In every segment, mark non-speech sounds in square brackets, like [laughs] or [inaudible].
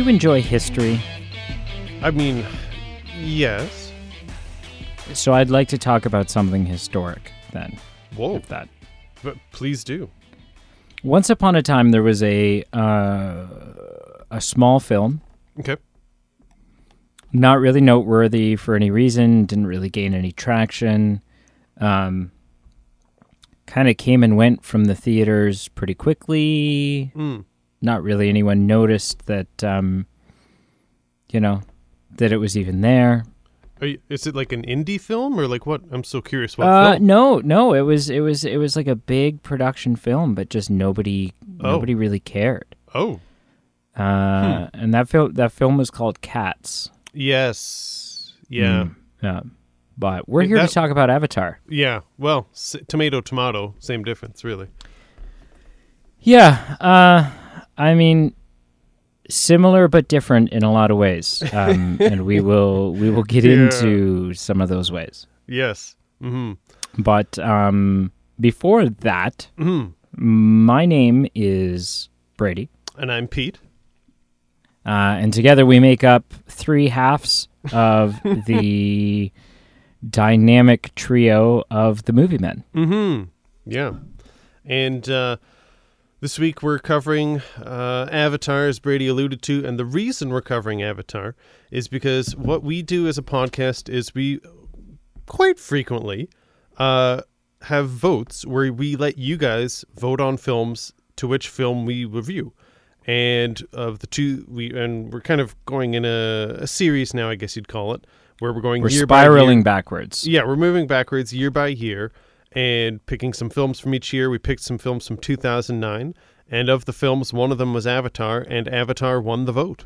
Do you enjoy history? I mean, yes. So I'd like to talk about something historic then. Whoa. If that. But please do. Once upon a time, there was a uh, a small film, Okay. not really noteworthy for any reason, didn't really gain any traction. Um, kind of came and went from the theaters pretty quickly. Mm. Not really anyone noticed that, um, you know, that it was even there. Are you, is it like an indie film or like what? I'm so curious. What Uh, film? no, no, it was it was it was like a big production film, but just nobody Oh. nobody really cared. Oh, Uh, and that film that film was called Cats. yes. Yeah. Mm, yeah. But we're here that- to talk about Avatar. Yeah. Well, s- tomato, tomato, same difference, really. Yeah. Uh, I mean, similar but different in a lot of ways, um, [laughs] and we will we will get Yeah. into some of those ways. Yes. Mm-hmm. But um, before that, Mm-hmm. my name is Brady. And I'm Pete. Uh, and together we make up three halves of [laughs] the dynamic trio of the movie men. Mm-hmm. Yeah. And uh, this week we're covering uh, Avatar, as Brady alluded to. And the reason we're covering Avatar is because what we do as a podcast is we quite frequently uh, have votes where we let you guys vote on films to which film we review. And of the two, we and we're kind of going in a, a series now, I guess you'd call it, where we're going We're year by year. spiraling backwards. Yeah, we're moving backwards year by year and picking some films from each year. We picked some films from 2009, and of the films, one of them was Avatar, and Avatar won the vote.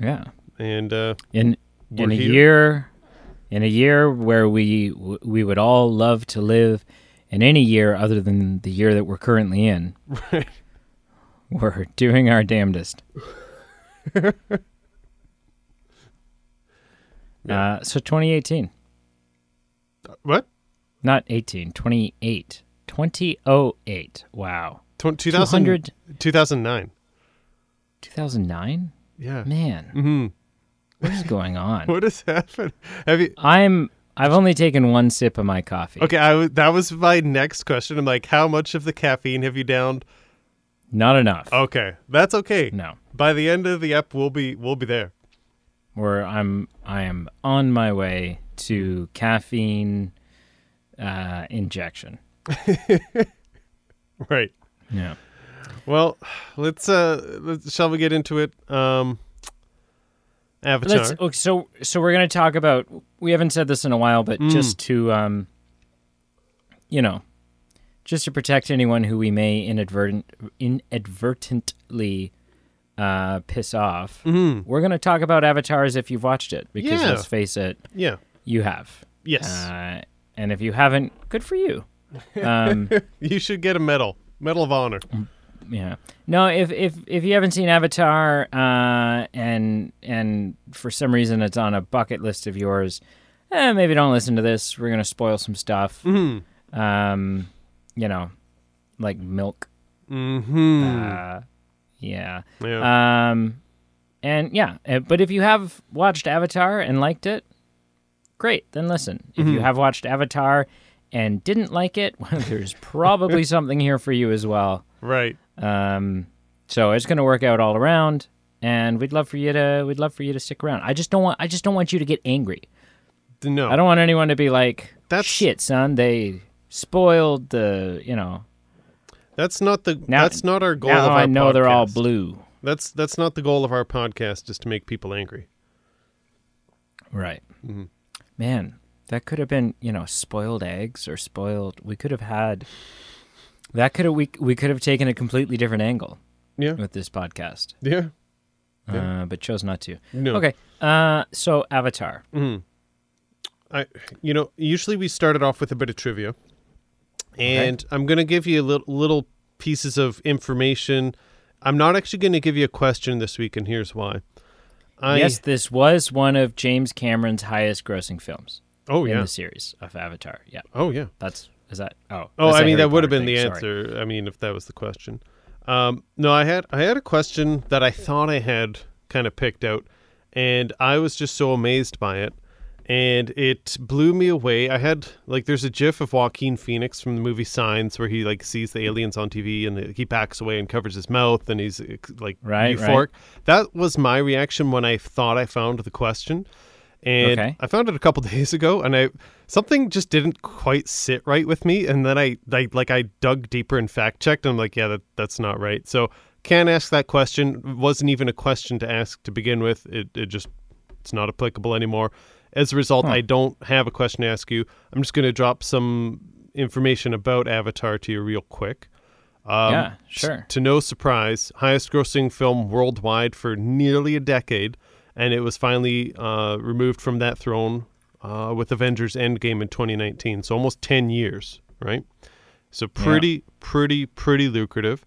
Yeah. And uh, In in a here. year in a year where we we would all love to live in any year other than the year that we're currently in. Right. [laughs] We're doing our damnedest. Yeah. [laughs] Uh, so 2018, what? Not 18, 28. 2008. Wow. Tw- 2000, 200 2009. 2009? Yeah. Man, hmm what is going on? [laughs] What has happened? Have you? I'm I've only taken one sip of my coffee. Okay, I w- that was my next question. I'm like, how much of the caffeine have you downed? Not enough. Okay, that's okay. No. By the end of the ep, we'll be we'll be there. Where I'm I am on my way to caffeine uh, injection. [laughs] Right. Yeah. Well, let's uh, let's, shall we get into it? Um, Avatar. Let's okay, so so we're gonna talk about we haven't said this in a while, but Mm. just to um you know just to protect anyone who we may inadvertent inadvertently uh piss off, hmm we're gonna talk about Avatar as if you've watched it. Because Yeah. let's face it, Yeah. you have. Yes. Uh, and if you haven't, good for you. Um [laughs] you should get a medal. Medal of honor. Yeah. No, if if if you haven't seen Avatar, uh, and and for some reason it's on a bucket list of yours, eh, maybe don't listen to this. We're gonna spoil some stuff. hmm Um, you know, like milk. hmm Uh, yeah. yeah. Um, and yeah, uh, but if you have watched Avatar and liked it, great. Then listen. If you Mhm. have watched Avatar and didn't like it, [laughs] well, there's probably [laughs] something here for you as well. right. Um, so it's going to work out all around, and we'd love for you to we'd love for you to stick around. I just don't want I just don't want you to get angry. No. I don't want anyone to be like, That's- "Shit, son, they spoiled the you know." That's not the. Now- that's not our goal. now of our podcast. I know they're all blue. That's that's not the goal of our podcast. Is to make people angry. Right. Mhm. Man, that could have been you know spoiled eggs or spoiled. We could have had that. Could have we we could have taken a completely different angle Yeah. with this podcast, Yeah. Yeah. uh, but chose not to. No. Okay. Uh, so Avatar. hmm I, you know, usually we started off with a bit of trivia, and I'm going to give you little, little pieces of information. I'm not actually going to give you a question this week, and here's why. I, yes, this was one of James Cameron's highest grossing films Oh in yeah. the series of Avatar. Yeah, Oh yeah. that's is that oh Oh, I mean that would have been the thing, sorry. answer. I mean, if that was the question. Um, no, I had I had a question that I thought I had kind of picked out, and I was just so amazed by it, and it blew me away. I had like there's a GIF of Joaquin Phoenix from the movie Signs where he like sees the aliens on TV and he backs away and covers his mouth and he's like Right, euphoric. That was my reaction when I thought I found the question. And Okay. I found it a couple [laughs] days ago, and I something just didn't quite sit right with me. And then I, I like I dug deeper and fact checked, and I'm like, yeah, that that's not right. So can't ask that question. It wasn't even a question to ask to begin with. It it just it's not applicable anymore. As a result, Huh. I don't have a question to ask you. I'm just going to drop some information about Avatar to you real quick. Um, Yeah, sure. To no surprise, highest grossing film worldwide for nearly a decade, and it was finally uh, removed from that throne uh, with Avengers Endgame in 2019. So almost 10 years, right? So pretty, pretty, pretty lucrative.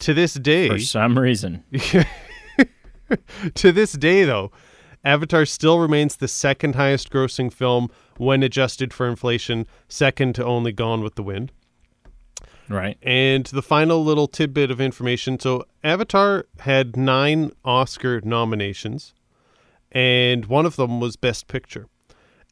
To this day, For some reason. [laughs] to this day, though, Avatar still remains the second highest grossing film when adjusted for inflation, second to only Gone with the Wind. Right. And the final little tidbit of information so, Avatar had nine Oscar nominations, and one of them was Best Picture.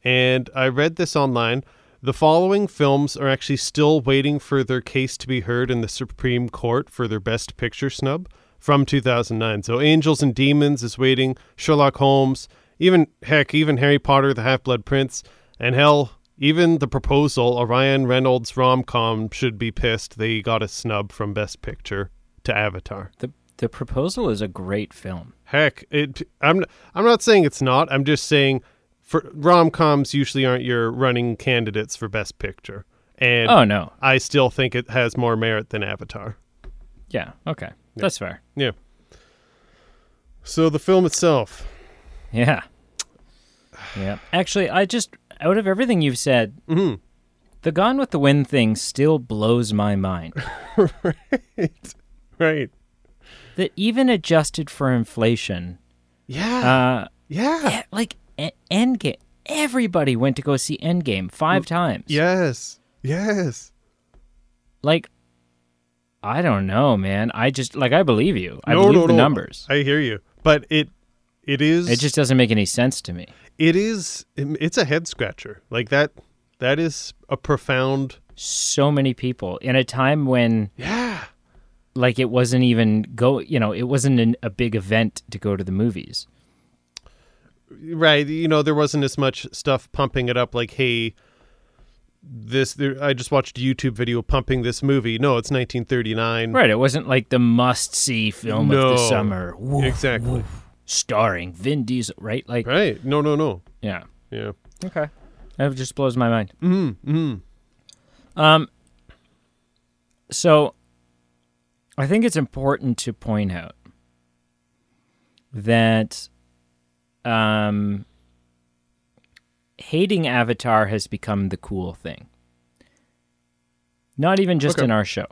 And I read this online. The following films are actually still waiting for their case to be heard in the Supreme Court for their Best Picture snub from 2009. So, Angels and Demons is waiting, Sherlock Holmes, even, heck, even Harry Potter, the Half Blood Prince, and hell, even the proposal, a Ryan Reynolds rom com, should be pissed they got a snub from Best Picture to Avatar. The the proposal is a great film. Heck, it. I'm. I'm not saying it's not. I'm just saying, for rom coms usually aren't your running candidates for Best Picture, and Oh no. I still think it has more merit than Avatar. Yeah. Okay. That's fair. Yeah. So the film itself. Yeah. Yeah. Actually, I just out of everything you've said, hmm the Gone with the Wind thing still blows my mind. [laughs] right. Right. that even adjusted for inflation, Yeah. uh, yeah. eh, like e- Endgame, everybody went to go see Endgame five times. Yes. Yes. Like, I don't know, man. I just like I believe you. I No, believe no, the no. numbers. I hear you, but it. It is. It just doesn't make any sense to me. It is. Um, it's a head scratcher. Like that. That is a profound. So many people in a time when Yeah. like it wasn't even go. You know, it wasn't an, a big event to go to the movies. Right. You know, there wasn't as much stuff pumping it up like, hey, this, there, I just watched a YouTube video pumping this movie. No, it's 1939. Right. It wasn't like the must-see film of the summer. Woof, Exactly. woof, starring Vin Diesel. Right. Like. Right. No, no, no. Yeah. Yeah. Okay. That just blows my mind. Mm hmm. Um. So, I think it's important to point out that um, hating Avatar has become the cool thing. Not even just Okay. in our show.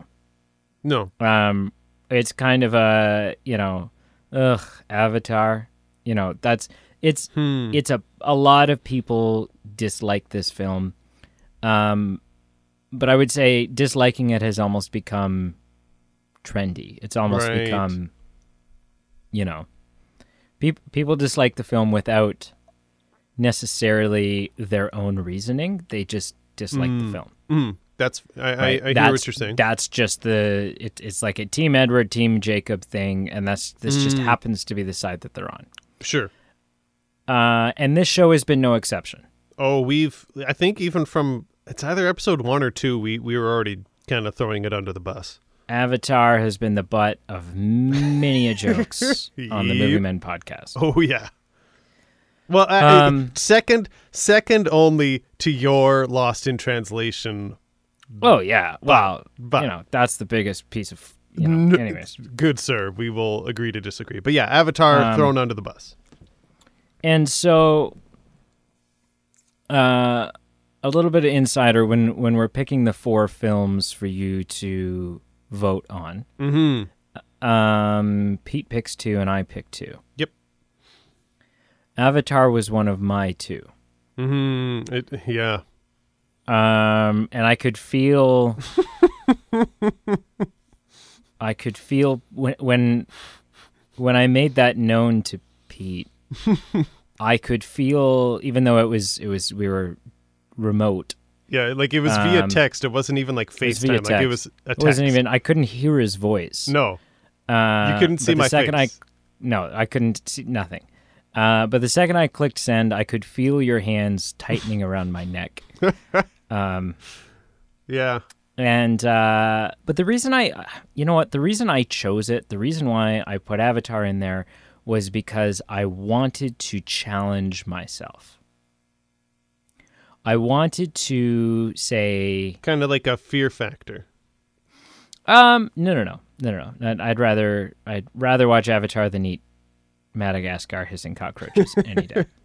No. Um, it's kind of a you know, ugh, Avatar. You know, that's it's Hmm. it's a a lot of people dislike this film um but i would say disliking it has almost become trendy it's almost Right. become you know peop people dislike the film without necessarily their own reasoning they just dislike the Mm. film Mm. That's, I, right? I, I hear what you're saying. that's just the it, it's like a team edward team jacob thing and that's this just Mm. happens to be the side that they're on Sure. uh and this show has been no exception Oh, we've, I think even from, it's either episode one or two, we, we were already kind of throwing it under the bus. Avatar has been the butt of many a jokes [laughs] on the Movie Men podcast. Oh yeah. Well, I, Um, second, second only to your Lost in Translation. Oh yeah, wow. but- you know that's the biggest piece of. You N- anyways, Good sir, we will agree to disagree. But yeah, Avatar Um, thrown under the bus. and so, uh, a little bit of insider when when we're picking the four films for you to vote on. Mm-hmm. Um, Pete picks two, and I pick two. Yep. Avatar was one of my two. Mm-hmm. It, yeah. Um, and I could feel [laughs] I could feel when when when I made that known to Pete, [laughs] I could feel even though it was it was we were remote. Yeah, like it was via Um, text. It wasn't even like via FaceTime. Like it was a text. It wasn't even I couldn't hear his voice. No. Uh, You couldn't see but my second face. I no, I couldn't see nothing. Uh, but the second I clicked send, I could feel your hands tightening around my neck. [laughs] Um, Yeah. and uh, but the reason I, you know what, the reason I chose it, the reason why I put Avatar in there was because I wanted to challenge myself. I wanted to say, Kind of like a fear factor. um, no, no, no, no, no, no. I'd, I'd rather, I'd rather watch Avatar than eat Madagascar hissing cockroaches any day. [laughs]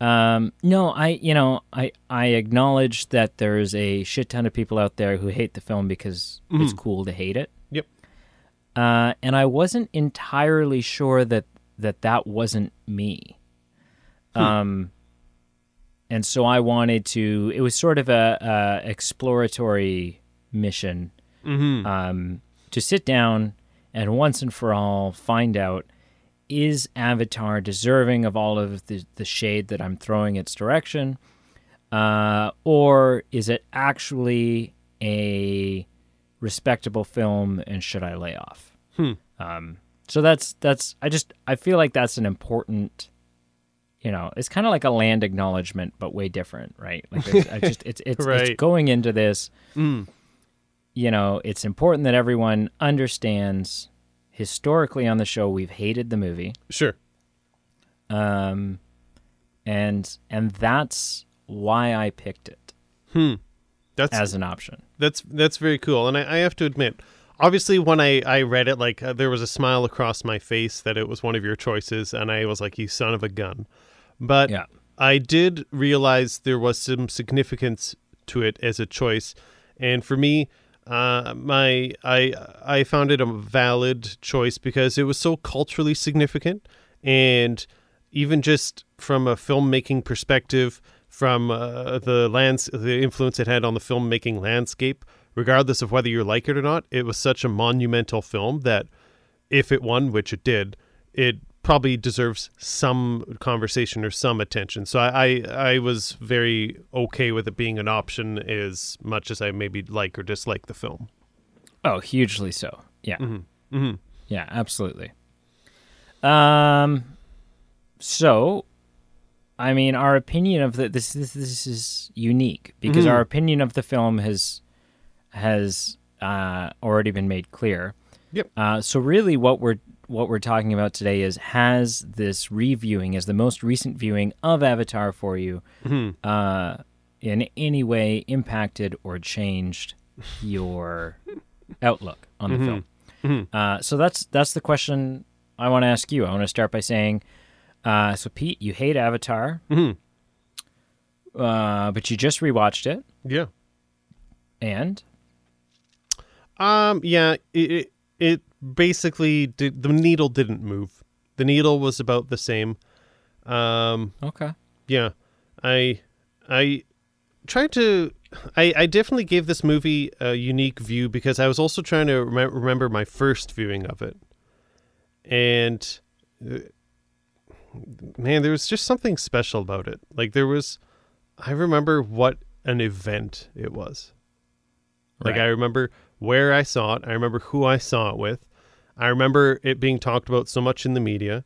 Um, no, I, you know, I, I acknowledge that there's a shit ton of people out there who hate the film because it's cool to hate it. Yep. Uh, and I wasn't entirely sure that that that wasn't me. Um, and so I wanted to. It was sort of a, a exploratory mission Mm-hmm. um, to sit down and once and for all find out is Avatar deserving of all of the, the shade that I'm throwing its direction, uh, or is it actually a respectable film and should I lay off? Hmm. Um, so that's that's I just I feel like that's an important. You know, it's kind of like a land acknowledgement, but way different, right? Like it's, I just it's it's, Right. it's going into this Mm. you know, it's important that everyone understands historically on the show we've hated the movie. Sure. Um and and that's why I picked it Hmm. That's as an option. that's that's very cool, and I, I have to admit, obviously, when I I read it, like uh, there was a smile across my face that it was one of your choices, and I was like, "You son of a gun," but Yeah. I did realize there was some significance to it as a choice, and for me, uh, my I I found it a valid choice because it was so culturally significant, and even just from a filmmaking perspective, from uh, the lands the influence it had on the filmmaking landscape, regardless of whether you like it or not, it was such a monumental film that if it won, which it did, it probably deserves some conversation or some attention. So I, I, I was very okay with it being an option as much as I maybe like or dislike the film. Oh, hugely so. Yeah. Mm-hmm. Yeah, absolutely. Um so I mean our opinion of the this this, this is unique because Mhm. our opinion of the film has has uh, already been made clear. Yep. Uh, so really what we're what we're talking about today is has this reviewing as the most recent viewing of Avatar for you hmm uh, in any way impacted or changed your [laughs] outlook on the Mhm. film? Mhm. Uh, so that's that's the question I want to ask you. I want to start by saying, uh, so Pete, you hate Avatar, hmm uh, but you just rewatched it, Yeah. and Um. Yeah. It. It, it basically did. The needle didn't move. The needle was about the same. Um. okay, Yeah. I. I tried to. I, I definitely gave this movie a unique view because I was also trying to remem- remember my first viewing of it, and uh, man, there was just something special about it. Like there was, I remember what an event it was. Like Right. I remember where I saw it. I remember who I saw it with. I remember it being talked about so much in the media.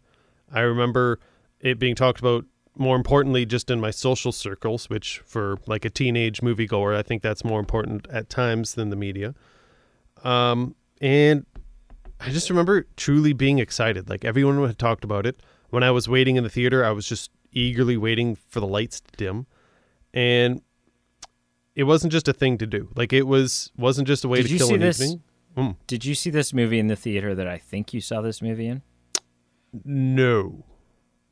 I remember it being talked about more importantly just in my social circles, which for like a teenage moviegoer, I think that's more important at times than the media. Um, and I just remember truly being excited. Like everyone had talked about it. When I was waiting in the theater, I was just eagerly waiting for the lights to dim. And it wasn't just a thing to do. Like it was wasn't just a way Did to kill an this? evening. Mm. did you see this movie in the theater that I think you saw this movie in? No.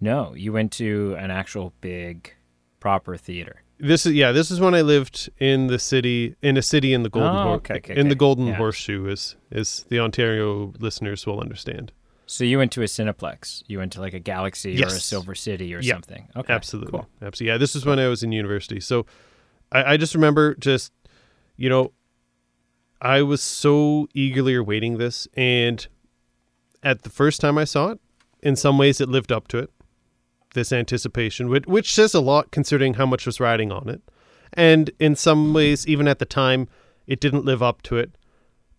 No, you went to an actual big, proper theater. This is yeah. This is when I lived in the city, in a city in the Golden, Oh, okay, okay, in the. Golden Yeah. Horseshoe, is is the Ontario listeners will understand. So you went to a Cineplex. You went to like a Galaxy or a Silver City or Yeah, something. Okay, Absolutely, cool. absolutely. Yeah, this is when I was in university. So I, I just remember just, you know, I was so eagerly awaiting this, and at the first time I saw it, in some ways it lived up to it. This anticipation, which, which says a lot considering how much was riding on it, and in some ways, even at the time, it didn't live up to it.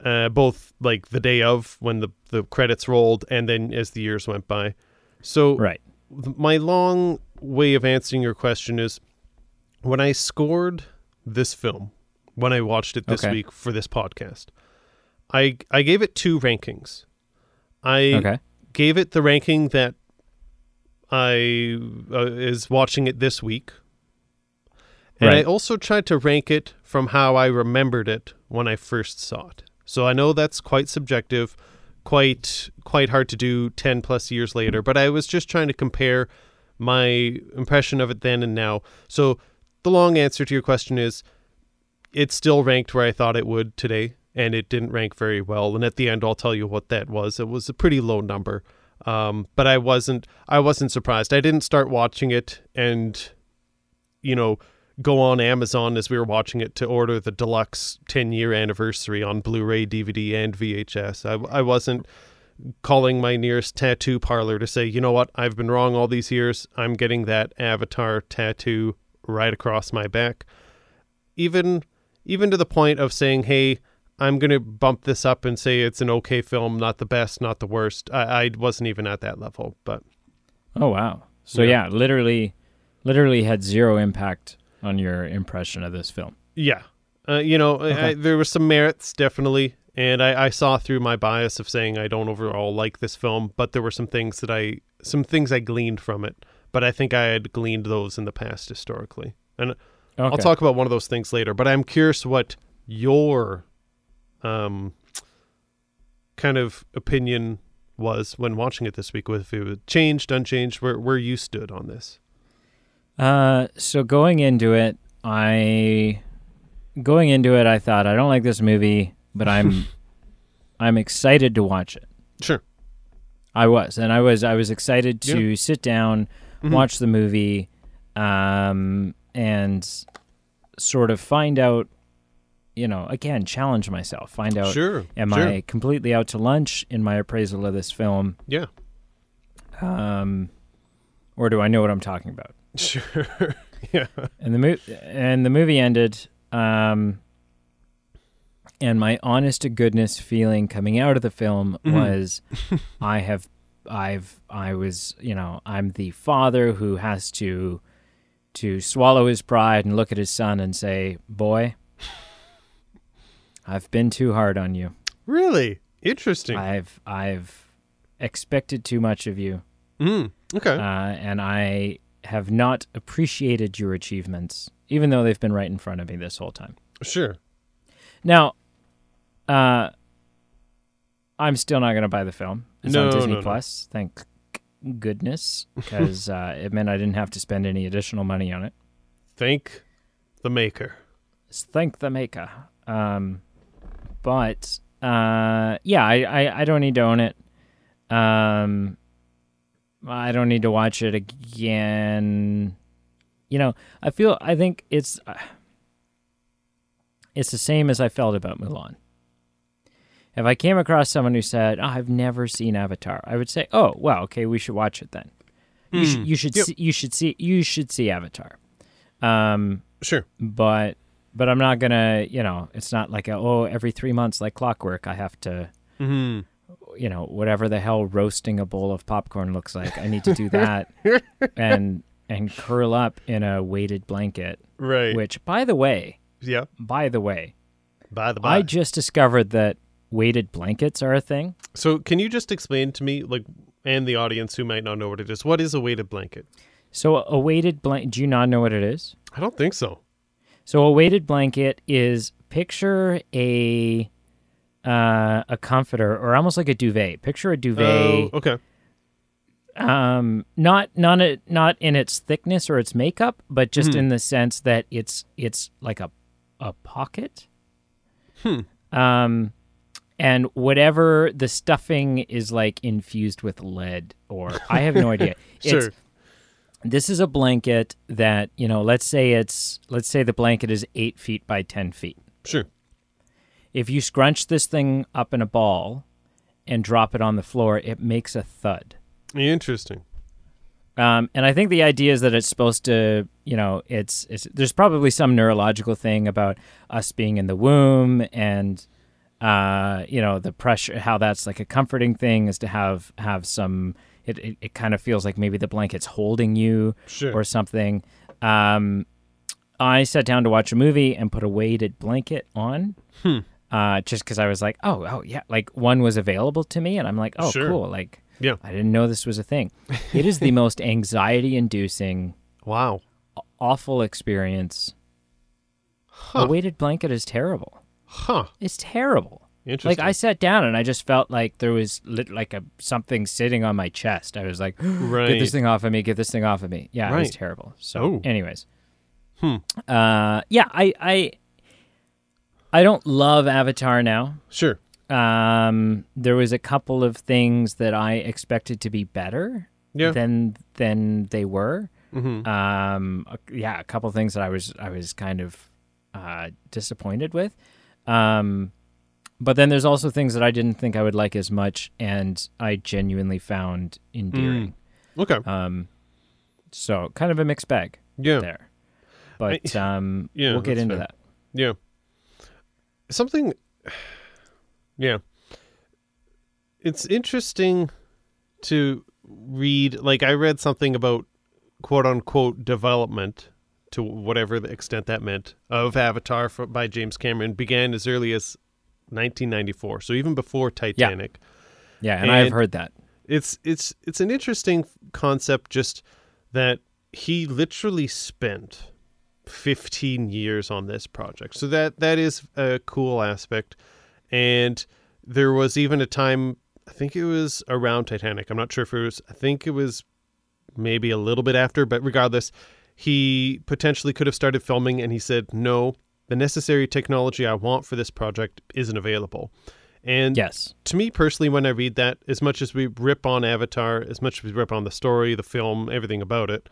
Uh, both like the day of when the the credits rolled, and then as the years went by. So Right. my long way of answering your question is when I scored this film, when I watched it this Okay. week for this podcast, I I gave it two rankings. I Okay. gave it the ranking that I uh, is watching it this week. And I also tried to rank it from how I remembered it when I first saw it. So I know that's quite subjective, quite quite hard to do 10 plus years later, but I was just trying to compare my impression of it then and now. So the long answer to your question is it's still ranked where I thought it would today, and it didn't rank very well. And at the end, I'll tell you what that was. It was a pretty low number, um, but I wasn't I wasn't surprised. I didn't start watching it and you know go on Amazon as we were watching it to order the deluxe 10 year anniversary on Blu-ray, DVD, and VHS. I, I wasn't calling my nearest tattoo parlor to say, you know what, I've been wrong all these years. I'm getting that Avatar tattoo right across my back. Even even to the point of saying, hey, I'm gonna bump this up and say it's an okay film, not the best, not the worst. I, I wasn't even at that level, but Oh wow. So Yeah. yeah, literally, literally had zero impact on your impression of this film. Yeah. Uh, you know, Okay. I, there were some merits, definitely. And I, I saw through my bias of saying I don't overall like this film, but there were some things that I, some things I gleaned from it. But I think I had gleaned those in the past historically. And Okay. I'll talk about one of those things later. But I'm curious what your, um, kind of opinion was when watching it this week. If it was changed, unchanged, where where you stood on this. Uh, so going into it, I going into it, I thought I don't like this movie, but I'm [laughs] I'm excited to watch it. Sure. I was, and I was I was excited to sit down, Mhm. watch the movie, um, and sort of find out, you know, again, challenge myself, find out Sure. am sure. I completely out to lunch in my appraisal of this film, Yeah. um, or do I know what I'm talking about? [laughs] Sure. [laughs] yeah. and the mo- and the movie ended um and my honest to goodness feeling coming out of the film Mhm. was i have i've i was you know i'm the father who has to to swallow his pride and look at his son and say boy i've been too hard on you Really interesting. i've i've expected too much of you Mm, okay. uh, and I have not appreciated your achievements, even though they've been right in front of me this whole time. sure. Now, uh, I'm still not going to buy the film. It's No, on Disney no, no. Plus. Thank goodness, because uh, it meant I didn't have to spend any additional money on it. Thank the maker. Thank the maker. Um, but uh, yeah, I, I I don't need to own it. Um, I don't need to watch it again. You know, I feel I think it's uh, it's the same as I felt about Mulan. If I came across someone who said, oh, "I've never seen Avatar," I would say, "Oh, well, okay, we should watch it then. You should you should Yep. see, you should see you should see Avatar." Um, Sure. but but I'm not gonna, you know, it's not like a, oh, every three months like clockwork. I have to, hmm you know, whatever the hell roasting a bowl of popcorn looks like. I need to do that [laughs] and and curl up in a weighted blanket. Right. Which, by the way, yeah. by the way, By the by. I just discovered that weighted blankets are a thing. so can you just explain to me, like, and the audience who might not know what it is, what is a weighted blanket? So a weighted blanket. Do you not know what it is? I don't think so. So a weighted blanket is picture a uh, a comforter or almost like a duvet. Picture a duvet. Oh, okay. um not not a, not in its thickness or its makeup but just Mhm. in the sense that it's it's like a a pocket Hmm. um and whatever the stuffing is like infused with lead or i have no idea [laughs] Sure. it's this is a blanket that you know let's say it's let's say the blanket is eight feet by ten feet Sure. if you scrunch this thing up in a ball and drop it on the floor, it makes a thud. Interesting. Um, and I think the idea is that it's supposed to, you know, it's, it's there's probably some neurological thing about us being in the womb and, uh, you know, the pressure, how that's like a comforting thing is to have have some. It, it, it kind of feels like maybe the blanket's holding you Sure. or something. Um, I sat down to watch a movie and put a weighted blanket on. Hmm. Uh, just because I was like, oh, oh yeah, like one was available to me, and I'm like, oh, Sure. cool, like Yeah. I didn't know this was a thing. It is the [laughs] most anxiety-inducing, Wow. awful experience. Huh. A weighted blanket is terrible. Huh. It's terrible. Interesting. Like I sat down and I just felt like there was lit, like a something sitting on my chest. I was like, Right. [gasps] "Get this thing off of me! Get this thing off of me!" Yeah, it was terrible. So, Oh. anyways, Hmm. uh, yeah, I, I, I don't love Avatar now. Sure. Um, there was a couple of things that I expected to be better Yeah. than than they were. Mm-hmm. Um, yeah, a couple things that I was I was kind of uh, disappointed with. Um, but then there's also things that I didn't think I would like as much, and I genuinely found endearing. Okay. Um, so kind of a mixed bag Yeah. there. But um, [sighs] yeah, we'll get into fair. that. Yeah. Something. [sighs] Yeah. It's interesting to read. Like, I read something about quote unquote development to whatever the extent that meant of Avatar for, by James Cameron began as early as 1994. So even before Titanic. Yeah, and, I've heard that. it's it's it's an interesting concept just that he literally spent 15 years on this project so that that is a cool aspect and there was even a time i think it was around titanic i'm not sure if it was i think it was maybe a little bit after but regardless he potentially could have started filming and he said no the necessary technology i want for this project isn't available and Yes. to me personally, when I read that, as much as we rip on Avatar, as much as we rip on the story, the film, everything about it,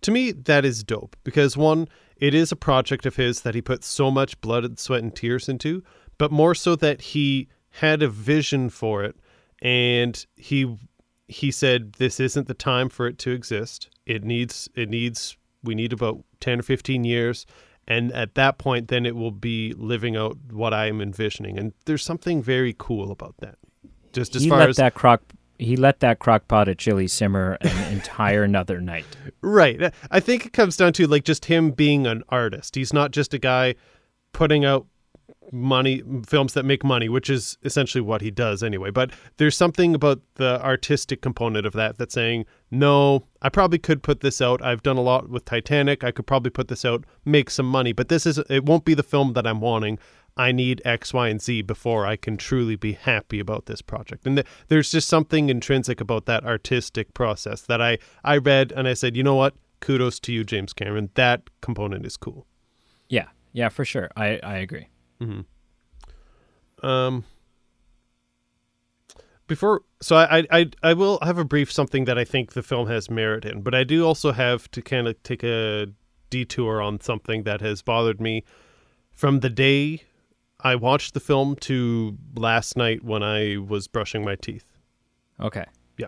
to me, that is dope. Because one, it is a project of his that he put so much blood and sweat and tears into, but more so that he had a vision for it and he he said this isn't the time for it to exist. It needs it needs we need about 10 or 15 years and at that point then it will be living out what I am envisioning and there's something very cool about that. Just as he far let as that crock he let that crock pot of chili simmer an [laughs] entire another night. Right. I think it comes down to like just him being an artist. He's not just a guy putting out money films that make money, which is essentially what he does anyway. But there's something about the artistic component of that that's saying, "No, I probably could put this out. I've done a lot with Titanic. I could probably put this out, make some money, but this is it won't be the film that I'm wanting. I need X, Y, and Z before I can truly be happy about this project. And th- there's just something intrinsic about that artistic process that I, I read and I said, you know what? Kudos to you, James Cameron. That component is cool. Yeah. Yeah, for sure. I, I agree. Um, before, so I, I, I, I will have a brief something that I think the film has merit in, but I do also have to kind of take a detour on something that has bothered me from the day I watched the film to last night when I was brushing my teeth. Okay. Yeah.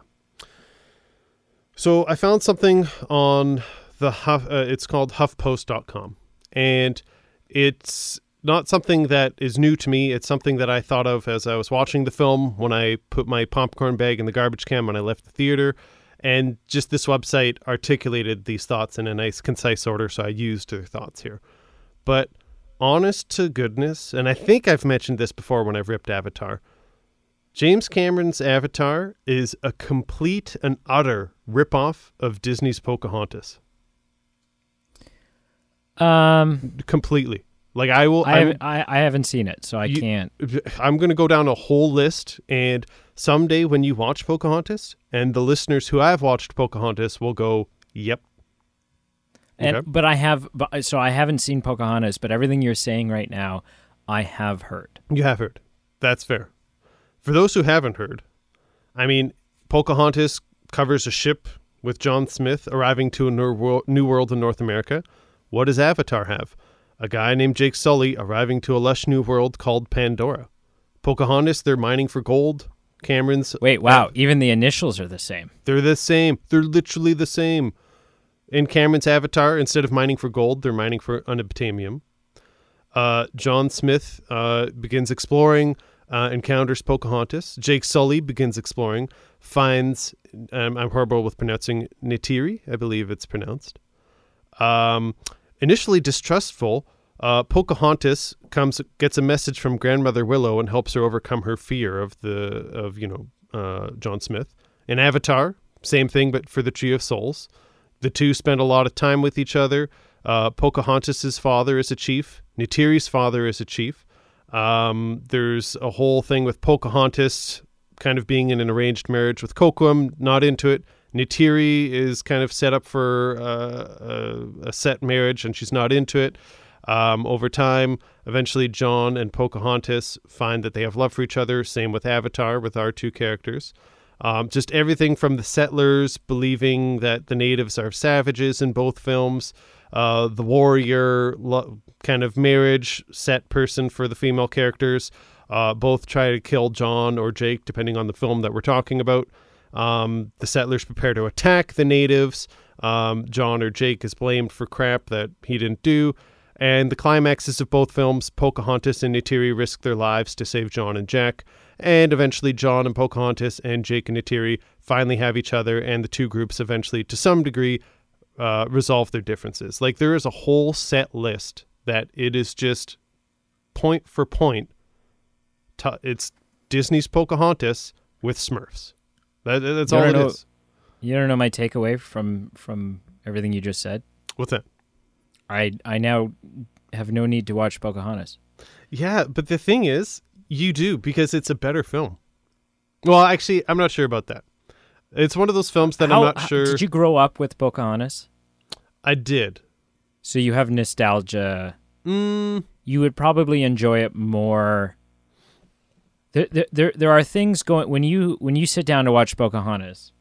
So I found something on the Huff, uh, it's called HuffPost.com, and it's not something that is new to me. It's something that I thought of as I was watching the film when I put my popcorn bag in the garbage can when I left the theater, and just this website articulated these thoughts in a nice, concise order. So I used their thoughts here, but honest to goodness, and I think I've mentioned this before when I've ripped Avatar. James Cameron's Avatar is a complete and utter ripoff of Disney's Pocahontas. Um Completely. Like I will, I I haven't, I, I haven't seen it, so I You- can't. I'm going to go down a whole list, and someday when you watch Pocahontas, and the listeners who have watched Pocahontas will go, "Yep, And Okay. but I have but, so I haven't seen Pocahontas, but everything you're saying right now, I have heard. you have heard." That's fair. For those who haven't heard, I mean, Pocahontas covers a ship with John Smith arriving to a new world, new world in North America. What does Avatar have? A guy named Jake Sully arriving to a lush new world called Pandora. Pocahontas, they're mining for gold. Cameron's Wait, wow. Even the initials are the same. they're the same. They're literally the same. In Cameron's Avatar, instead of mining for gold, they're mining for unobtainium. Uh, John Smith uh, begins exploring, uh, encounters Pocahontas. Jake Sully begins exploring, finds, um, I'm horrible with pronouncing Neytiri, I believe it's pronounced. Um, initially distrustful, uh, Pocahontas comes gets a message from grandmother Willow and helps her overcome her fear of the of you know uh, John Smith. In Avatar, same thing, but for the Tree of Souls. The two spend a lot of time with each other. Uh, Pocahontas's father is a chief. Neytiri's father is a chief. Um, there's a whole thing with Pocahontas kind of being in an arranged marriage with Kocoum, not into it. Neytiri is kind of set up for uh, a, a set marriage and she's not into it. Um, over time, eventually, John and Pocahontas find that they have love for each other. Same with Avatar, with our two characters. Um, just everything from the settlers believing that the natives are savages in both films, uh, the warrior lo- kind of marriage set person for the female characters. Uh, both try to kill John or Jake, depending on the film that we're talking about. Um, the settlers prepare to attack the natives. Um, John or Jake is blamed for crap that he didn't do. And the climaxes of both films, Pocahontas and Neytiri risk their lives to save John and Jack. And eventually, John and Pocahontas and Jake and Neytiri finally have each other, and the two groups eventually, to some degree, uh, resolve their differences. Like, there is a whole set list that it is just point for point. T- it's Disney's Pocahontas with Smurfs. That, that's You all it know- is. You don't know my takeaway from from everything you just said. What's that? I I now have no need to watch Pocahontas. Yeah, but the thing is, you do because it's a better film. Well, actually, I'm not sure about that. It's one of those films that How- I'm not how- sure. Did you grow up with Pocahontas? I did. So you have nostalgia. Mm, You would probably enjoy it more. There, there, there, there are things going when you when you sit down to watch Pocahontas.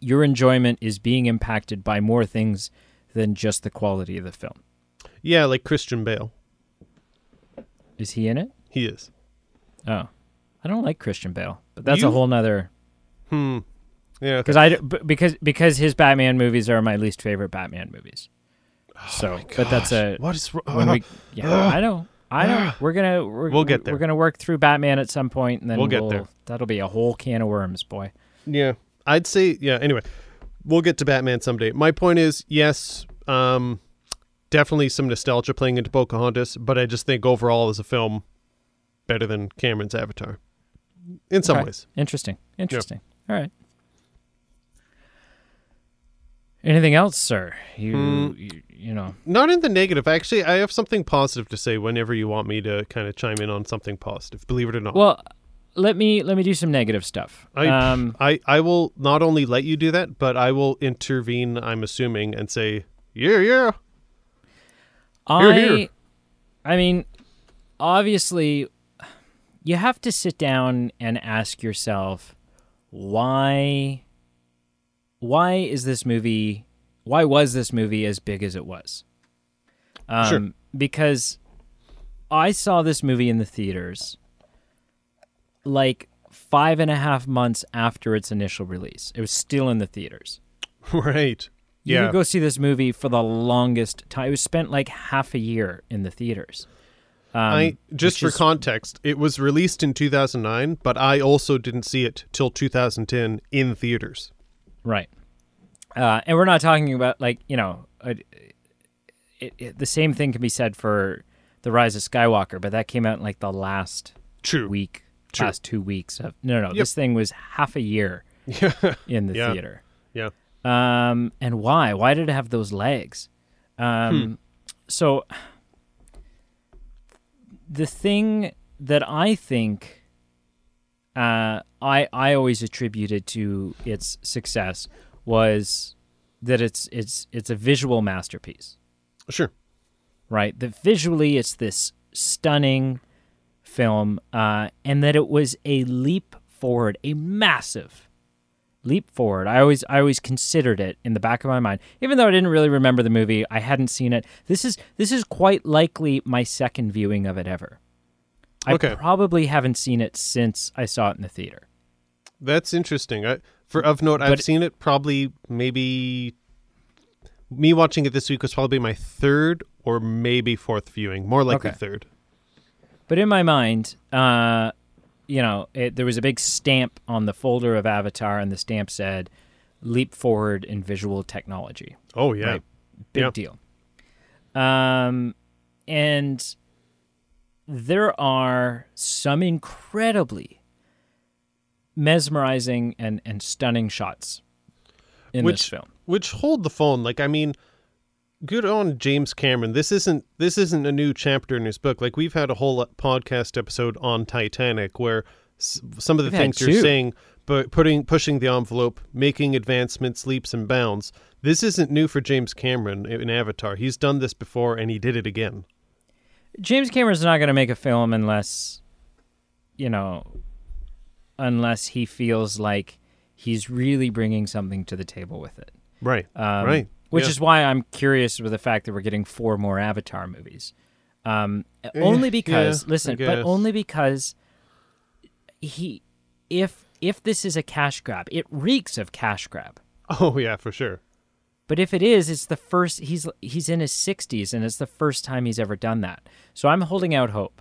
Your enjoyment is being impacted by more things than just the quality of the film. yeah, like Christian Bale. Is he in it? He is. Oh, I don't like Christian Bale, but that's You- a whole nother. Hmm. Yeah. okay. Because I b- because because his Batman movies are my least favorite Batman movies. So, Oh my but that's a what is wrong? when we [laughs] yeah I know I don't know [sighs] we're gonna we're, We'll get there. We're gonna work through Batman at some point, and then We'll get there. That'll be a whole can of worms, boy. Yeah, I'd say yeah. Anyway, we'll get to Batman someday. My point is, yes, um, definitely some nostalgia playing into Pocahontas, but I just think overall as a film, better than Cameron's Avatar, in some Okay. ways. Interesting. Interesting. All right. Anything else, sir? You, Hmm. you you know Not in the negative. Actually, I have something positive to say whenever you want me to kind of chime in on something positive. Believe it or not. well. Let me let me do some negative stuff. I, um, I I will not only let you do that, but I will intervene. I'm assuming and say, yeah, yeah. I, Here, here. I mean, obviously, you have to sit down and ask yourself why. Why is this movie? Why was this movie as big as it was? Um, Sure. Because I saw this movie in the theaters like five and a half months after its initial release. It was still in the theaters. [laughs] right. You Yeah. could go see this movie for the longest time. It was spent like half a year in the theaters. Um, I just for is- context, it was released in 2009, but I also didn't see it till 2010 in theaters. Right, uh, and we're not talking about like you know, a, it, it, the same thing can be said for the Rise of Skywalker, but that came out in like the last True. week, True. last two weeks of no, no, Yep. this thing was half a year [laughs] in the Yeah. theater. Yeah. Um, and why? Why did it have those legs? Um, so the thing that I think uh, I I always attributed to its success was that it's it's it's a visual masterpiece, Sure. right? That visually it's this stunning film, uh, and that it was a leap forward, a massive leap forward. I always I always considered it in the back of my mind, even though I didn't really remember the movie. I hadn't seen it. This is this is quite likely my second viewing of it ever. I Okay. probably haven't seen it since I saw it in the theater. That's interesting. I, for of note, I've But- seen it probably maybe. Me watching it this week was probably my third or maybe fourth viewing. More likely Okay. third. But in my mind, uh, you know, it, there was a big stamp on the folder of Avatar, and the stamp said "Leap Forward in Visual Technology." Oh yeah. Right. Big Yeah. deal. Um, and there are some incredibly mesmerizing and, and stunning shots in this film. Which hold the phone. Like I mean, good on James Cameron. This isn't this isn't a new chapter in his book. Like we've had a whole podcast episode on Titanic where s- some of the We've things you're saying, but putting pushing the envelope, making advancements, leaps and bounds. This isn't new for James Cameron in Avatar. He's done this before and he did it again. James Cameron's not going to make a film unless, you know, unless he feels like he's really bringing something to the table with it. Right. Um, right. Which Yeah. is why I'm curious with the fact that we're getting four more Avatar movies. Um, only because, yeah, listen, but only because he, if if this is a cash grab, it reeks of cash grab. Oh yeah, for sure. But if it is, it's the first. He's he's in his 60s, and it's the first time he's ever done that. So I'm holding out hope.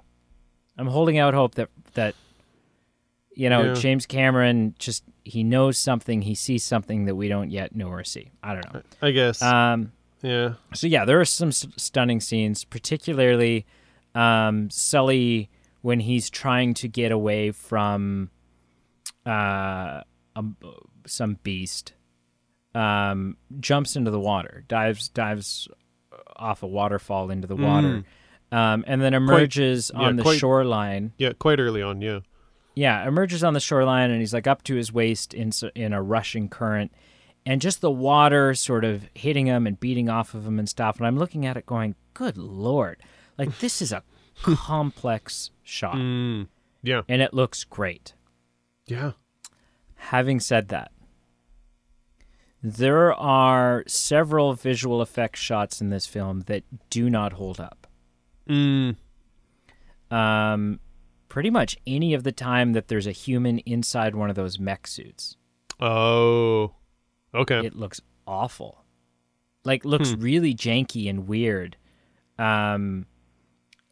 I'm holding out hope that that you know Yeah. James Cameron just he knows something, he sees something that we don't yet know or see. I don't know. I guess. Um, yeah. so yeah, there are some s- stunning scenes, particularly um, Sully when he's trying to get away from uh, um, some beast. Um, jumps into the water, dives dives off a waterfall into the water, um, and then emerges yeah, on the quite- shoreline. Yeah, quite early on, yeah. Yeah, emerges on the shoreline and he's like up to his waist in in a rushing current, and just the water sort of hitting him and beating off of him and stuff. And I'm looking at it going, "Good lord! Like [laughs] this is a complex shot, Mm, yeah. and it looks great." Yeah. Having said that, there are several visual effects shots in this film that do not hold up. Mm, Um, pretty much any of the time that there's a human inside one of those mech suits. oh. Okay. it looks awful. Like looks really janky and weird. Um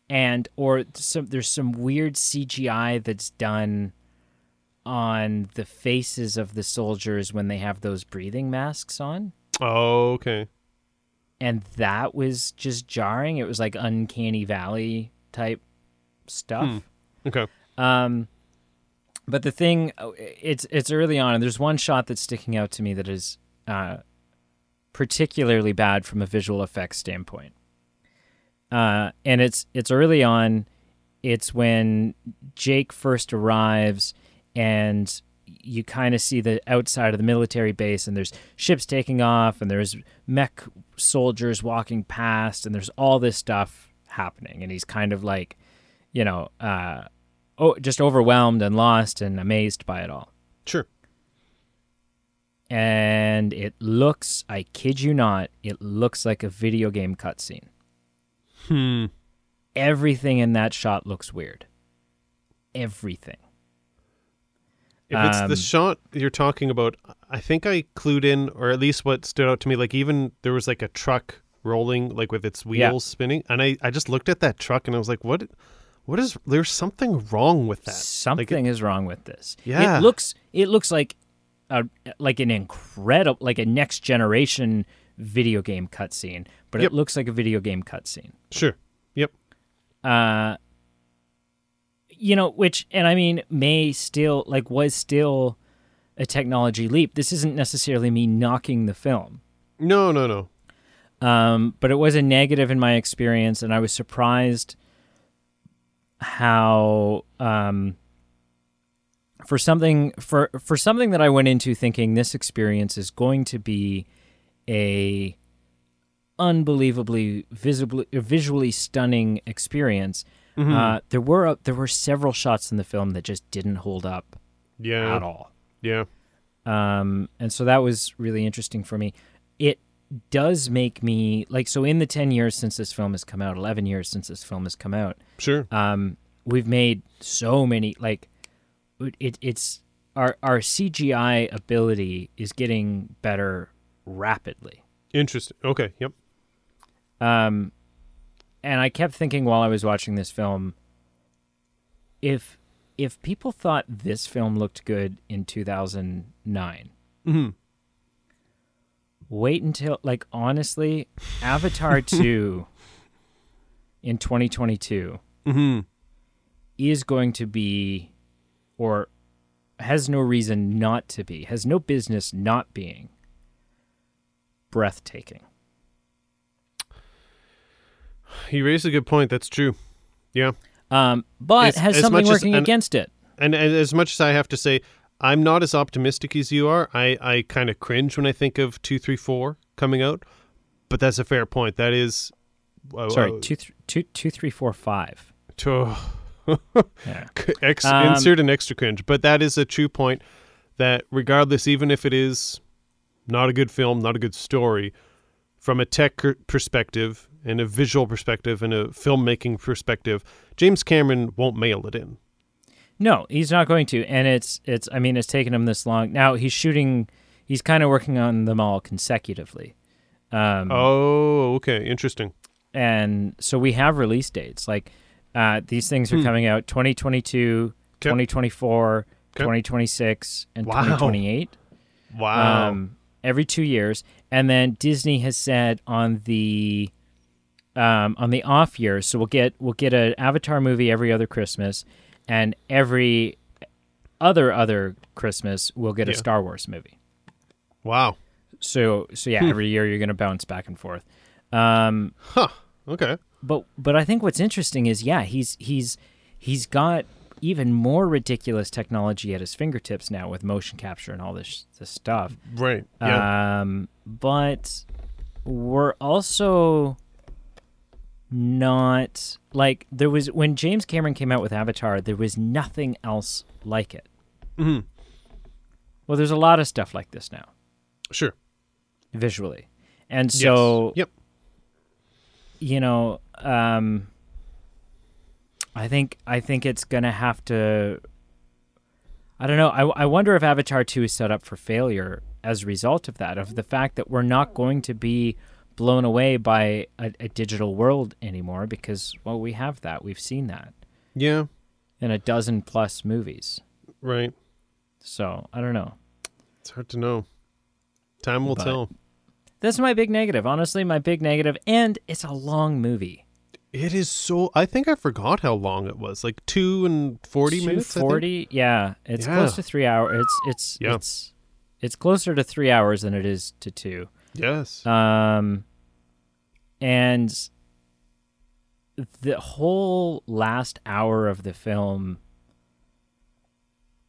and or some there's some weird CGI that's done on the faces of the soldiers when they have those breathing masks on. oh, okay. And that was just jarring. It was like uncanny valley type stuff. Hmm. Okay. Um, but the thing, it's it's early on, and there's one shot that's sticking out to me that is uh, particularly bad from a visual effects standpoint. Uh, and it's it's early on. It's when Jake first arrives, and you kind of see the outside of the military base, and there's ships taking off, and there's mech soldiers walking past, and there's all this stuff happening, and he's kind of like, you know, uh, oh, just overwhelmed and lost and amazed by it all. Sure. And it looks, I kid you not, it looks like a video game cutscene. Hmm. Everything in that shot looks weird. Everything. If it's Um, the shot you're talking about, I think I clued in, or at least what stood out to me, like even there was like a truck rolling, like with its wheels Yeah. spinning, and I, I just looked at that truck and I was like, what, what is? There's something wrong with that. Something is wrong with this. Yeah. It looks it looks like a like an incredible like a next generation video game cutscene, but Yep. it looks like a video game cutscene. Sure. Yep. uh you know which and i mean may still like was still a technology leap this isn't necessarily me knocking the film No, no, no. um but it was a negative in my experience and i was surprised how um for something for for something that i went into thinking this experience is going to be a unbelievably visibly visually stunning experience uh, there were there were several shots in the film that just didn't hold up Yeah. at all. Yeah. Um, and so that was really interesting for me. It does make me like so in the 10 years since this film has come out 11 years since this film has come out Sure. um, we've made so many like it, it's our our CGI ability is getting better rapidly. Interesting. Okay. Yep. Um, and I kept thinking while I was watching this film, if if people thought this film looked good in 2009, mm-hmm. wait until like honestly, Avatar [laughs] 2 in 2022 hmm is going to be or has no reason not to be, has no business not being breathtaking. You raised a good point. That's true. Yeah. Um, but As- has as something much as- working and- against it. And, and as much as I have to say, I'm not as optimistic as you are. I, I kind of cringe when I think of two, three, four coming out. But that's a fair point. That is. Uh, Sorry, uh, two, th- two, two, three, four, five. to- [laughs] Yeah. ex- Um, insert an extra cringe. But that is a true point. That regardless, even if it is not a good film, not a good story, from a tech perspective and a visual perspective and a filmmaking perspective, James Cameron won't mail it in. No, he's not going to. And it's it's I mean it's taken him this long. Now he's shooting he's kind of working on them all consecutively. Um Oh, okay, interesting. and so we have release dates. Like uh these things are Hmm. coming out 2022, 2024, Okay. 2026 and Wow. 2028. Wow. Um every 2 years. And then Disney has said on the um, on the off years, so we'll get we'll get an Avatar movie every other Christmas, and every other other Christmas we'll get a Star Wars movie. wow. So so yeah, Hmm. every year you're gonna bounce back and forth. Um, Huh. Okay. but but I think what's interesting is yeah he's he's he's got even more ridiculous technology at his fingertips now with motion capture and all this this stuff. Right. Yeah. Um, but we're also not like there was when James Cameron came out with Avatar, there was nothing else like it. hmm Well, there's a lot of stuff like this now Sure. visually, and so Yes. Yep. you know, um, I think I think it's gonna have to. I don't know. I, I wonder if Avatar two is set up for failure as a result of that, of the fact that we're not going to be blown away by a, a digital world anymore because well we have that we've seen that Yeah. in a dozen plus movies. Right. So I don't know. It's hard to know. Time will But- tell. That's my big negative. Honestly, my big negative, and it's a long movie. It is so. I think I forgot how long it was. Like two and forty minutes. Forty, yeah. It's Yeah. close to three hours. It's it's Yeah. it's it's closer to three hours than it is to two. Yes. Um, and the whole last hour of the film.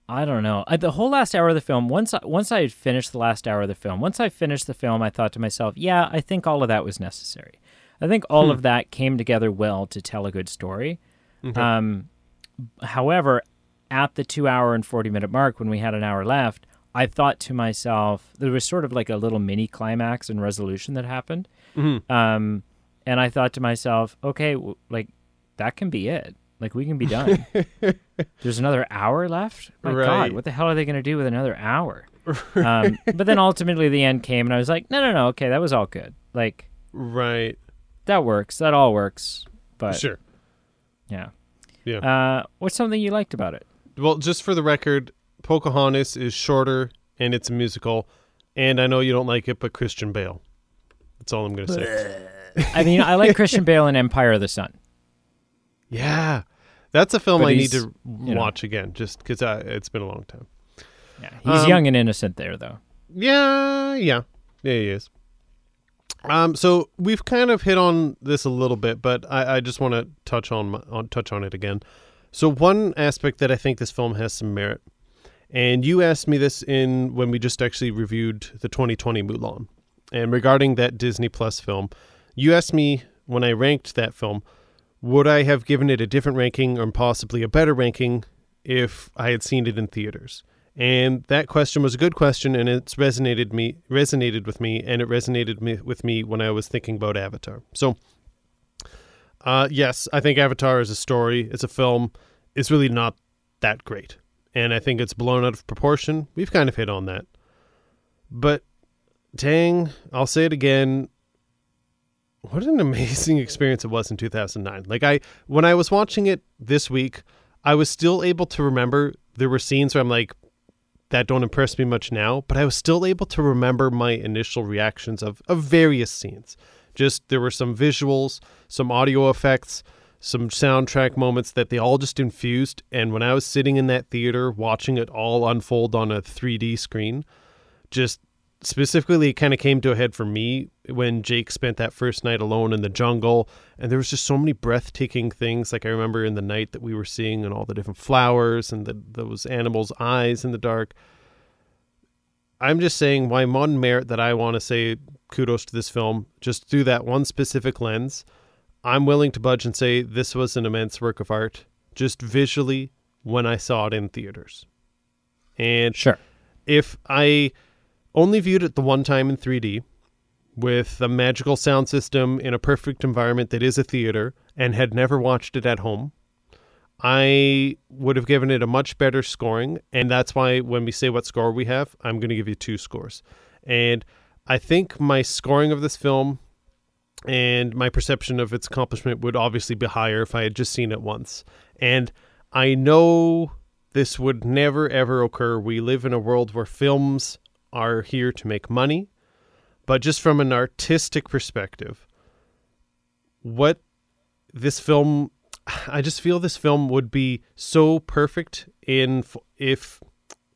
I don't know. Uh, the whole last hour of the film. Once I, once I had finished the last hour of the film, once I finished the film, I thought to myself, "Yeah, I think all of that was necessary. I think all Hmm. of that came together well to tell a good story." Okay. Um, however, at the two hour and 40 minute mark, when we had an hour left, I thought to myself, there was sort of like a little mini climax and resolution that happened. Mhm. Um, and I thought to myself, okay, w- like that can be it. Like we can be done. [laughs] There's another hour left. My God, what the hell are they going to do with another hour? [laughs] um, but then ultimately the end came, and I was like, no, no, no, okay, that was all good. Like Right. that works. That all works. But Sure. yeah, Yeah. Uh, what's something you liked about it? Well, just for the record, Pocahontas is shorter and it's a musical, and I know you don't like it, but Christian Bale. That's all I'm gonna say. I mean, I like Christian Bale in Empire of the Sun. Yeah, that's a film But I need to know. watch again, just because it's been a long time. Yeah, he's Um, young and innocent there, though. Yeah, yeah, yeah, he is. Um, so we've kind of hit on this a little bit, but I, I just want to touch on, on touch on it again. So one aspect that I think this film has some merit, and you asked me this in when we just actually reviewed the 2020 Mulan, and regarding that Disney Plus film, you asked me when I ranked that film, would I have given it a different ranking or possibly a better ranking if I had seen it in theaters? And that question was a good question, and it's resonated me resonated with me, and it resonated me, with me when I was thinking about Avatar. So, uh, yes, I think Avatar is a story, it's a film. It's really not that great, and I think it's blown out of proportion. We've kind of hit on that, but dang, I'll say it again. What an [laughs] amazing experience it was in 2009. Like I when I was watching it this week, I was still able to remember there were scenes where I'm like that don't impress me much now, but I was still able to remember my initial reactions of of various scenes. Just there were some visuals, some audio effects, some soundtrack moments that they all just infused. And when I was sitting in that theater watching it all unfold on a 3D screen, just specifically it kind of came to a head for me when Jake spent that first night alone in the jungle. And there was just so many breathtaking things. Like I remember in the night that we were seeing and all the different flowers and the, those animals eyes in the dark. I'm just saying why one merit that I want to say kudos to this film just through that one specific lens I'm willing to budge and say this was an immense work of art just visually when I saw it in theaters and Sure. if I only viewed it the one time in 3D with a magical sound system in a perfect environment that is a theater and had never watched it at home, I would have given it a much better scoring. And that's why when we say what score we have, I'm going to give you two scores. And I think my scoring of this film and my perception of its accomplishment would obviously be higher if I had just seen it once. And I know this would never ever occur. We live in a world where films are here to make money, but just from an artistic perspective, what this film, [sighs] I just feel this film would be so perfect in if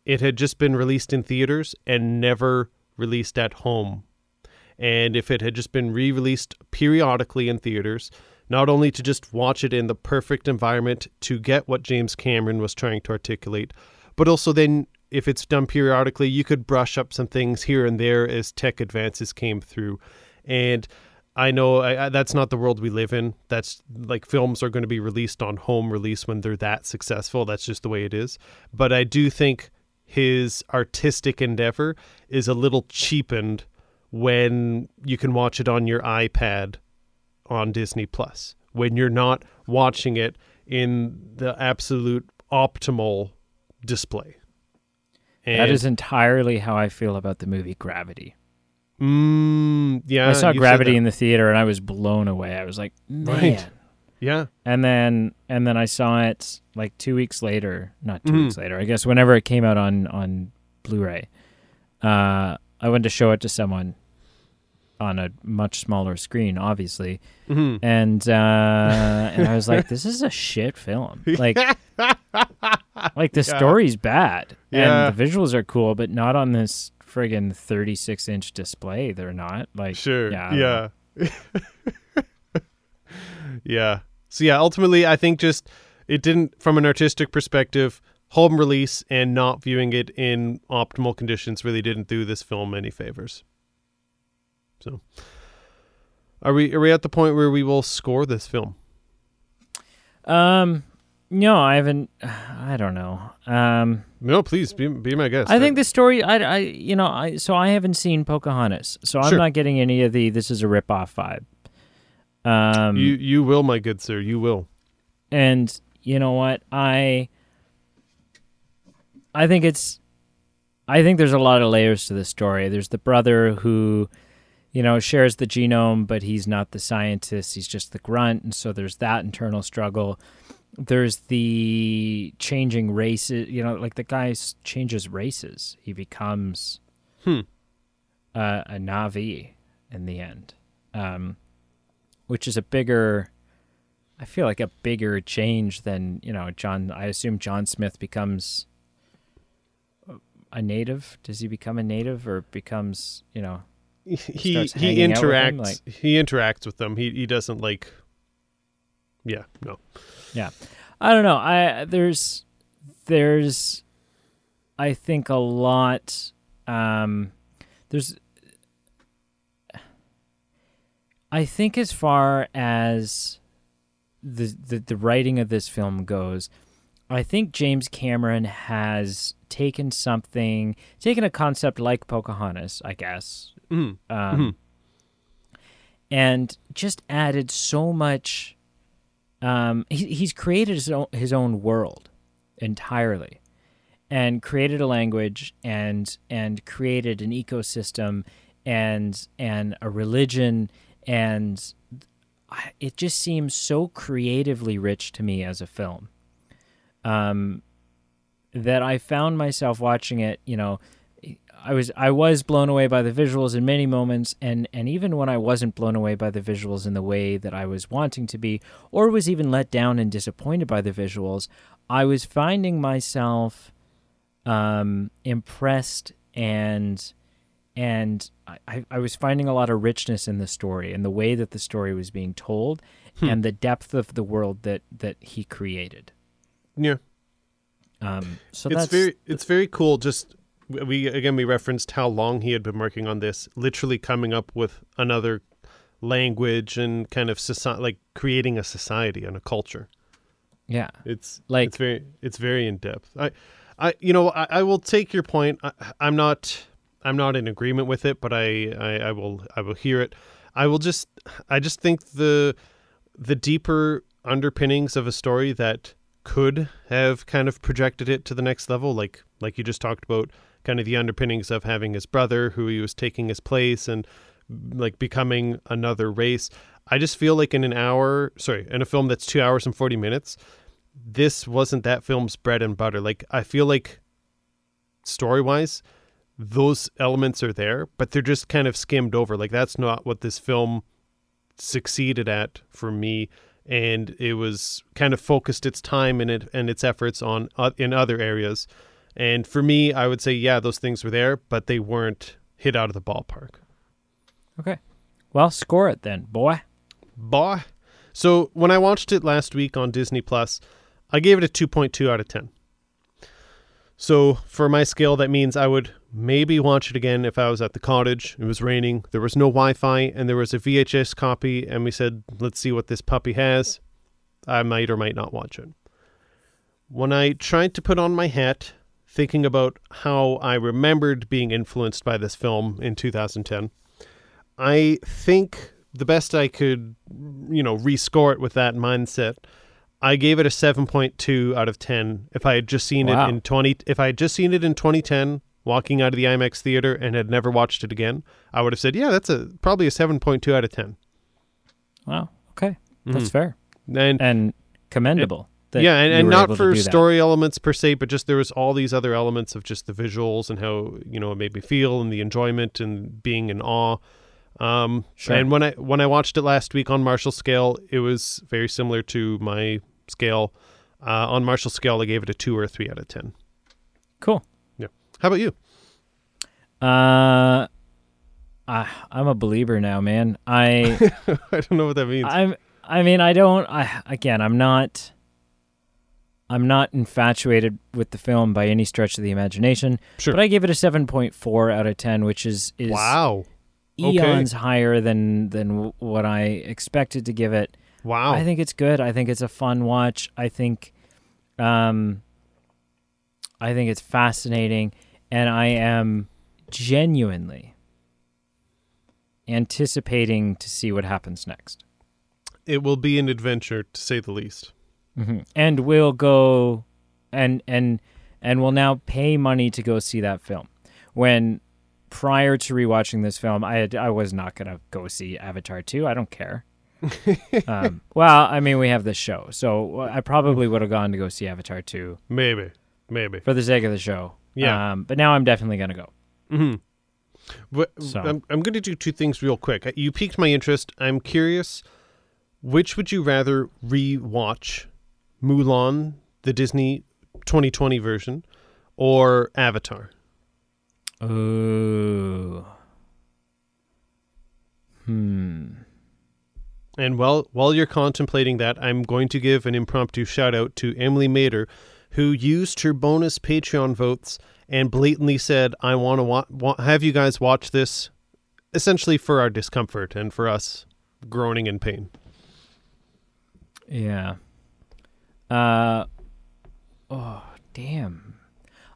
it had just been released in theaters and never released at home. And if it had just been re released periodically in theaters, not only to just watch it in the perfect environment to get what James Cameron was trying to articulate, but also then if it's done periodically, you could brush up some things here and there as tech advances came through. And I know I, I, that's not the world we live in. That's like films are going to be released on home release when they're that successful. That's just the way it is. But I do think his artistic endeavor is a little cheapened when you can watch it on your iPad on Disney Plus. When you're not watching it in the absolute optimal display. And that is entirely how I feel about the movie Gravity. Mm, yeah, I saw Gravity in the theater and I was blown away. I was like, man. Right. Yeah. And then and then I saw it like two weeks later, not 2 Mhm. weeks later, I guess whenever it came out on on Blu-ray. Uh, I went to show it to someone on a much smaller screen, obviously, hmm and uh, [laughs] and I was like, this is a shit film. Like [laughs] like the Yeah. story's bad Yeah. and the visuals are cool, but not on this friggin' 36 inch display. They're not like Sure. Yeah, Yeah. [laughs] yeah. So yeah, ultimately I think just it didn't from an artistic perspective, home release and not viewing it in optimal conditions really didn't do this film any favors. So are we are we at the point where we will score this film? Um, no, I haven't. I don't know. Um, No, please be be my guest. I think the story. I, I, you know, I so I haven't seen Pocahontas, so I'm Sure. not getting any of the this is a ripoff vibe. Um, you you will, my good sir, you will. and you know what I. I think it's. I think there's a lot of layers to this story. There's the brother who, you know, shares the genome, but he's not the scientist. He's just the grunt, and so there's that internal struggle. There's the changing races. You know, like the guy changes races. He becomes Hmm. uh, a Na'vi in the end, um, which is a bigger. I feel like a bigger change than you know John. I assume John Smith becomes a native. Does he become a native or becomes you know? he he hanging out with interacts like- he interacts with them. He he doesn't like Yeah, no. Yeah, I don't know. I there's there's I think a lot um there's I think as far as the the, the writing of this film goes, I think James Cameron has taken something, taken a concept like Pocahontas, I guess, Mhm. um, and just added so much. Um, he, he's created his own his own world entirely, and created a language and and created an ecosystem and and a religion and it just seems so creatively rich to me as a film um, that I found myself watching it. You know, I was I was blown away by the visuals in many moments, and and even when I wasn't blown away by the visuals in the way that I was wanting to be, or was even let down and disappointed by the visuals, I was finding myself um, impressed and and I- I, was finding a lot of richness in the story and the way that the story was being told Hmm. and the depth of the world that that he created. Yeah. Um, so it's very it's very cool. Just we again we referenced how long he had been working on this literally coming up with another language and kind of society like creating a society and a culture. Yeah, it's Like- it's very it's very in depth. I i you know i, I will take your point. I, i'm not i'm not in agreement with it but I, I i will i will hear it. I will just i just think the the deeper underpinnings of a story that could have kind of projected it to the next level like like you just talked about kind of the underpinnings of having his brother who he was taking his place and like becoming another race. I just feel like in an hour sorry in a film that's two hours and 40 minutes this wasn't that film's bread and butter. Like i feel like story wise those elements are there but they're just kind of skimmed over. Like that's not what this film succeeded at for me and it was kind of focused its time and it and its efforts on uh, in other areas and for me i would say yeah those things were there but they weren't hit out of the ballpark okay. Well, score it then, boy. Boy. So when I watched it last week on Disney Plus, I gave it a 2.2 out of 10. So for my scale, that means I would maybe watch it again if I was at the cottage. It was raining, there was no Wi Fi, and there was a VHS copy, and we said, let's see what this puppy has. I might or might not watch it. When I tried to put on my hat, thinking about how I remembered being influenced by this film in 2010, I think the best I could, you know, rescore it with that mindset. I gave it a 7.2 out of 10 if I had just seen Wow. it in 20 if I had just seen it in 2010 walking out of the IMAX theater and had never watched it again, I would have said, "Yeah, that's a probably a 7.2 out of 10." Wow. Okay, that's fair And and commendable. yeah, and, and not for story elements per se, but just there was all these other elements of just the visuals and how you know it made me feel and the enjoyment and being in awe. Um, Sure. And when I when I watched it last week on Marshall scale, it was very similar to my scale. Uh, on Marshall scale, I gave it a two or a three out of ten. Cool. How about you? Uh, I, I'm a believer now, man. I [laughs] I don't know what that means. I'm I mean I don't I again I'm not I'm not infatuated with the film by any stretch of the imagination. Sure. But I gave it a 7.4 out of 10 which is is wow, okay. eons higher than than what I expected to give it. wow. I think it's good. I think it's a fun watch. I think um I think it's fascinating and I am genuinely anticipating to see what happens next. it will be an adventure to say the least. hmm And we'll go and and and we'll now pay money to go see that film. When prior to rewatching this film, I had, I was not gonna go see Avatar two. I don't care. [laughs] um, well, I mean, we have this show, so I probably would have gone to go see Avatar two Maybe, maybe. for the sake of the show. Yeah. Um, but now I'm definitely gonna go. hmm But So- I'm, I'm going to do two things real quick. You piqued my interest. I'm curious, which would you rather re-watch, Mulan, the Disney 2020 version, or Avatar? Ooh. Hmm. And while while you're contemplating that, I'm going to give an impromptu shout out to Emily Mader, who used her bonus Patreon votes and blatantly said, "I want to wa- wa- have you guys watch this, essentially for our discomfort and for us groaning in pain." Yeah. Uh, oh damn.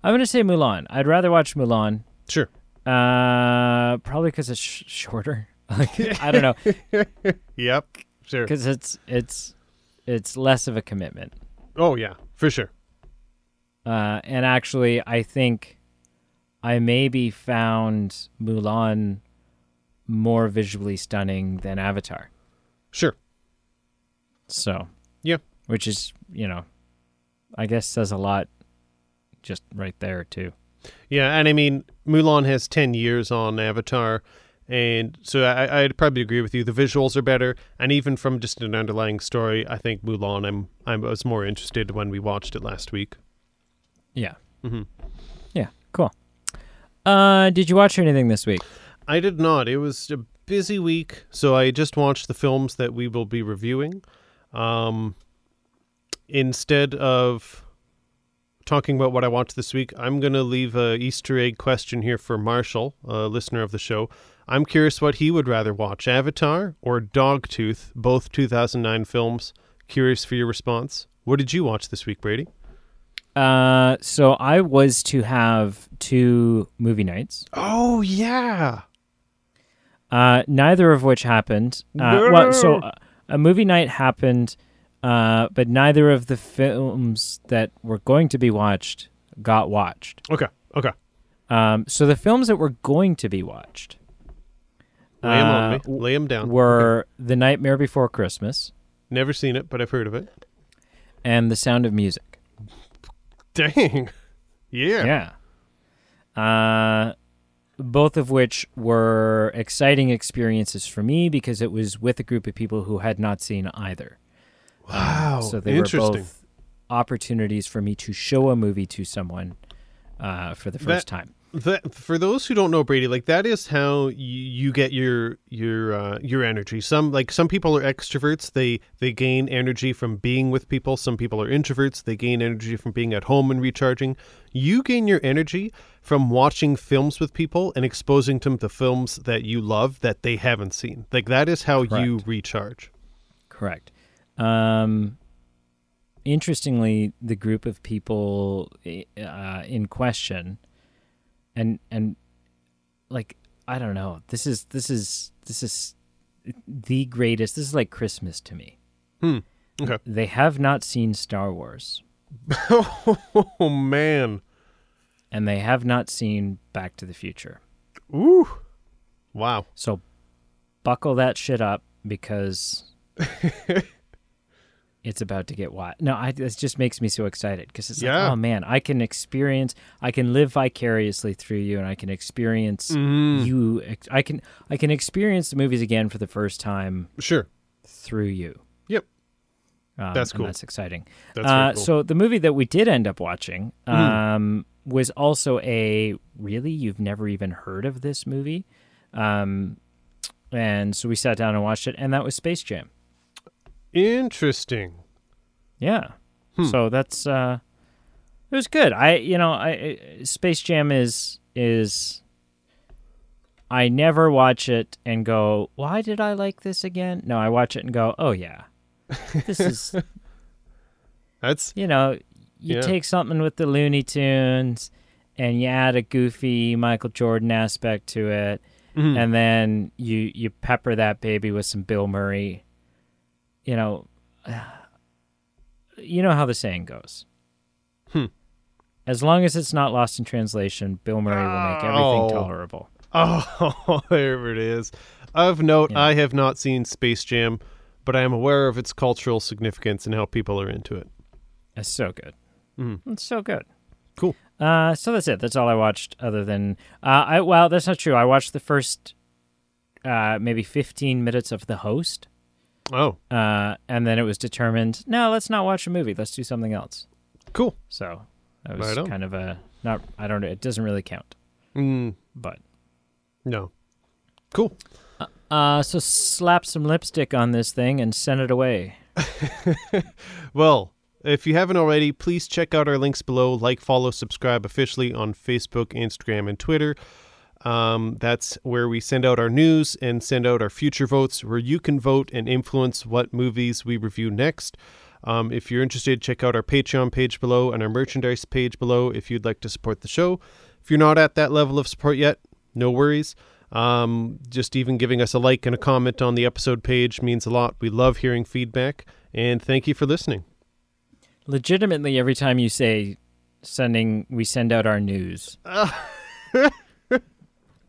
I'm gonna say Mulan. I'd rather watch Mulan. Sure. Uh, probably because it's sh- shorter. [laughs] I don't know, [laughs] Yep. Sure. because it's it's it's less of a commitment. Oh yeah, for sure. Uh, and actually, I think I maybe found Mulan more visually stunning than Avatar. Sure. So Yeah. which is you know, I guess says a lot, just right there too. Yeah, and I mean Mulan has ten years on Avatar, and so I, I'd probably agree with you. The visuals are better, and even from just an underlying story, I think Mulan. I'm I was more interested when we watched it last week. Yeah. hmm Yeah. Cool. Uh, did you watch anything this week? I did not. It was a busy week, so I just watched the films that we will be reviewing. Um, instead of talking about what I watched this week, I'm going to leave a Easter egg question here for Marshall, a listener of the show. I'm curious what he would rather watch, Avatar or Dogtooth, both 2009 films. Curious for your response. What did you watch this week, Brady? Uh, so I was to have two movie nights. Oh yeah. Uh, neither of which happened. Uh, well, so uh, a movie night happened, uh, but neither of the films that were going to be watched got watched. Okay. Okay. Um, so the films that were going to be watched Lay him on uh, me. Lay him down. were The Nightmare Before Christmas Never seen it, but I've heard of it. and The Sound of Music. [laughs] Dang. Yeah. Yeah. Uh, both of which were exciting experiences for me because it was with a group of people who had not seen either. Um, Wow. so they were both opportunities for me to show a movie to someone uh, for the first time. That, for those who don't know Brady, like that is how you, you get your your uh, your energy. Some like some people are extroverts; they they gain energy from being with people. Some people are introverts; they gain energy from being at home and recharging. You gain your energy from watching films with people and exposing them to films that you love that they haven't seen. Like that is how you recharge. Correct. Um, interestingly, the group of people uh, in question, and and like I don't know, this is this is this is the greatest. This is like Christmas to me. Hmm. Okay. They have not seen Star Wars, [laughs] oh man. and they have not seen Back to the Future. Ooh. Wow. So buckle that shit up because [laughs] it's about to get wild. No, I, this just makes me so excited because it's Yeah. like, oh man, I can experience, I can live vicariously through you, and I can experience Mm. you. I can, I can experience the movies again for the first time Sure. through you. Yep. Um, That's cool. That's exciting. That's uh, cool. So the movie that we did end up watching Mhm. um, was also a really you've never even heard of this movie, um, and so we sat down and watched it, and that was Space Jam. Interesting. Yeah. Hmm. So that's uh, it was good. I you know I Space Jam is is. I never watch it and go, why did I like this again? No, I watch it and go, oh yeah, this is [laughs] That's you know, you Yeah. take something with the Looney Tunes and you add a goofy Michael Jordan aspect to it, mhm. and then you you pepper that baby with some Bill Murray. You know, [sighs] you know how the saying goes. Hmm. As long as it's not lost in translation, Bill Murray will make everything Oh. tolerable. Oh, [laughs] there it is. Of note, Yeah. I have not seen Space Jam, but I am aware of its cultural significance and how people are into it. It's so good. Mhm. It's so good. Cool. Uh, so that's it. That's all I watched. Other than uh, I well, that's not true. I watched the first uh, maybe fifteen minutes of The Host, Oh, uh, and then it was determined. No, let's not watch a movie. Let's do something else. cool. So that was Right kind of a not. I don't know. It doesn't really count. Mm, But no. Cool. uh, so slap some lipstick on this thing and send it away. [laughs] Well, if you haven't already, please check out our links below. Like, follow, subscribe officially on Facebook, Instagram, and Twitter. Um, that's where we send out our news and send out our future votes, where you can vote and influence what movies we review next. Um, if you're interested, check out our Patreon page below and our merchandise page below if you'd like to support the show. If you're not at that level of support yet, no worries. Um, just even giving us a like and a comment on the episode page means a lot. We love hearing feedback, and thank you for listening. Legitimately, every time you say sending, we send out our news. [laughs]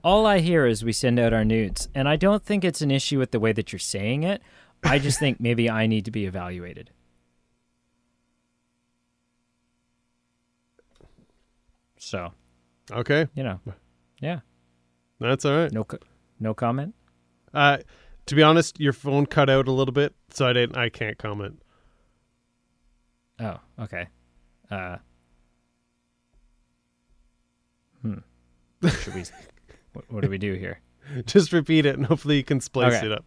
all I hear is we send out our nudes, and I don't think it's an issue with the way that you're saying it. I just think [laughs] maybe I need to be evaluated. So, Okay, you know, yeah, that's all right. no, co- no comment. Uh, to be honest, your phone cut out a little bit, so I didn't. I can't comment. Oh, okay. Uh, hmm. [laughs] Should we? What, what do we do here? [laughs] Just repeat it, and hopefully you can splice Okay. it up.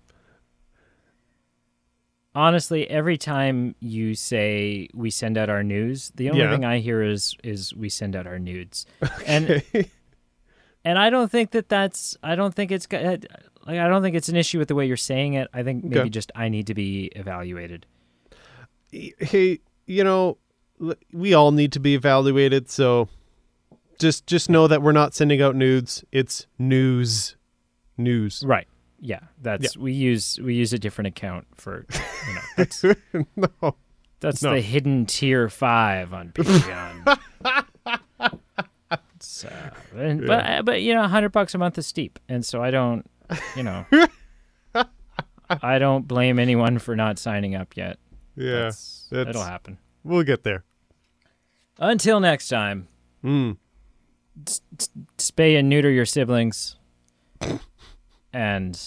Honestly, every time you say we send out our news, the only Yeah. thing I hear is is we send out our nudes, [laughs] and Okay. and I don't think that that's I don't think it's like I don't think it's an issue with the way you're saying it. I think maybe Okay. just I need to be evaluated. hey, you know, we all need to be evaluated, so just just know that we're not sending out nudes. It's news, news. Right. Yeah. That's we use we use a different account for you know that's [laughs] no, That's No. the hidden tier five on Patreon. [laughs] so, and, but uh, but you know, hundred bucks a month is steep, and so I don't, you know, [laughs] I don't blame anyone for not signing up yet. yeah, That's- that's- it'll happen. we'll get there. Until next time, Mm. Spay and neuter your siblings, and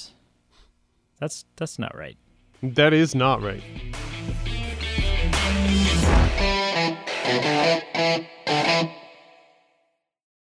that's that's not right. That is not right.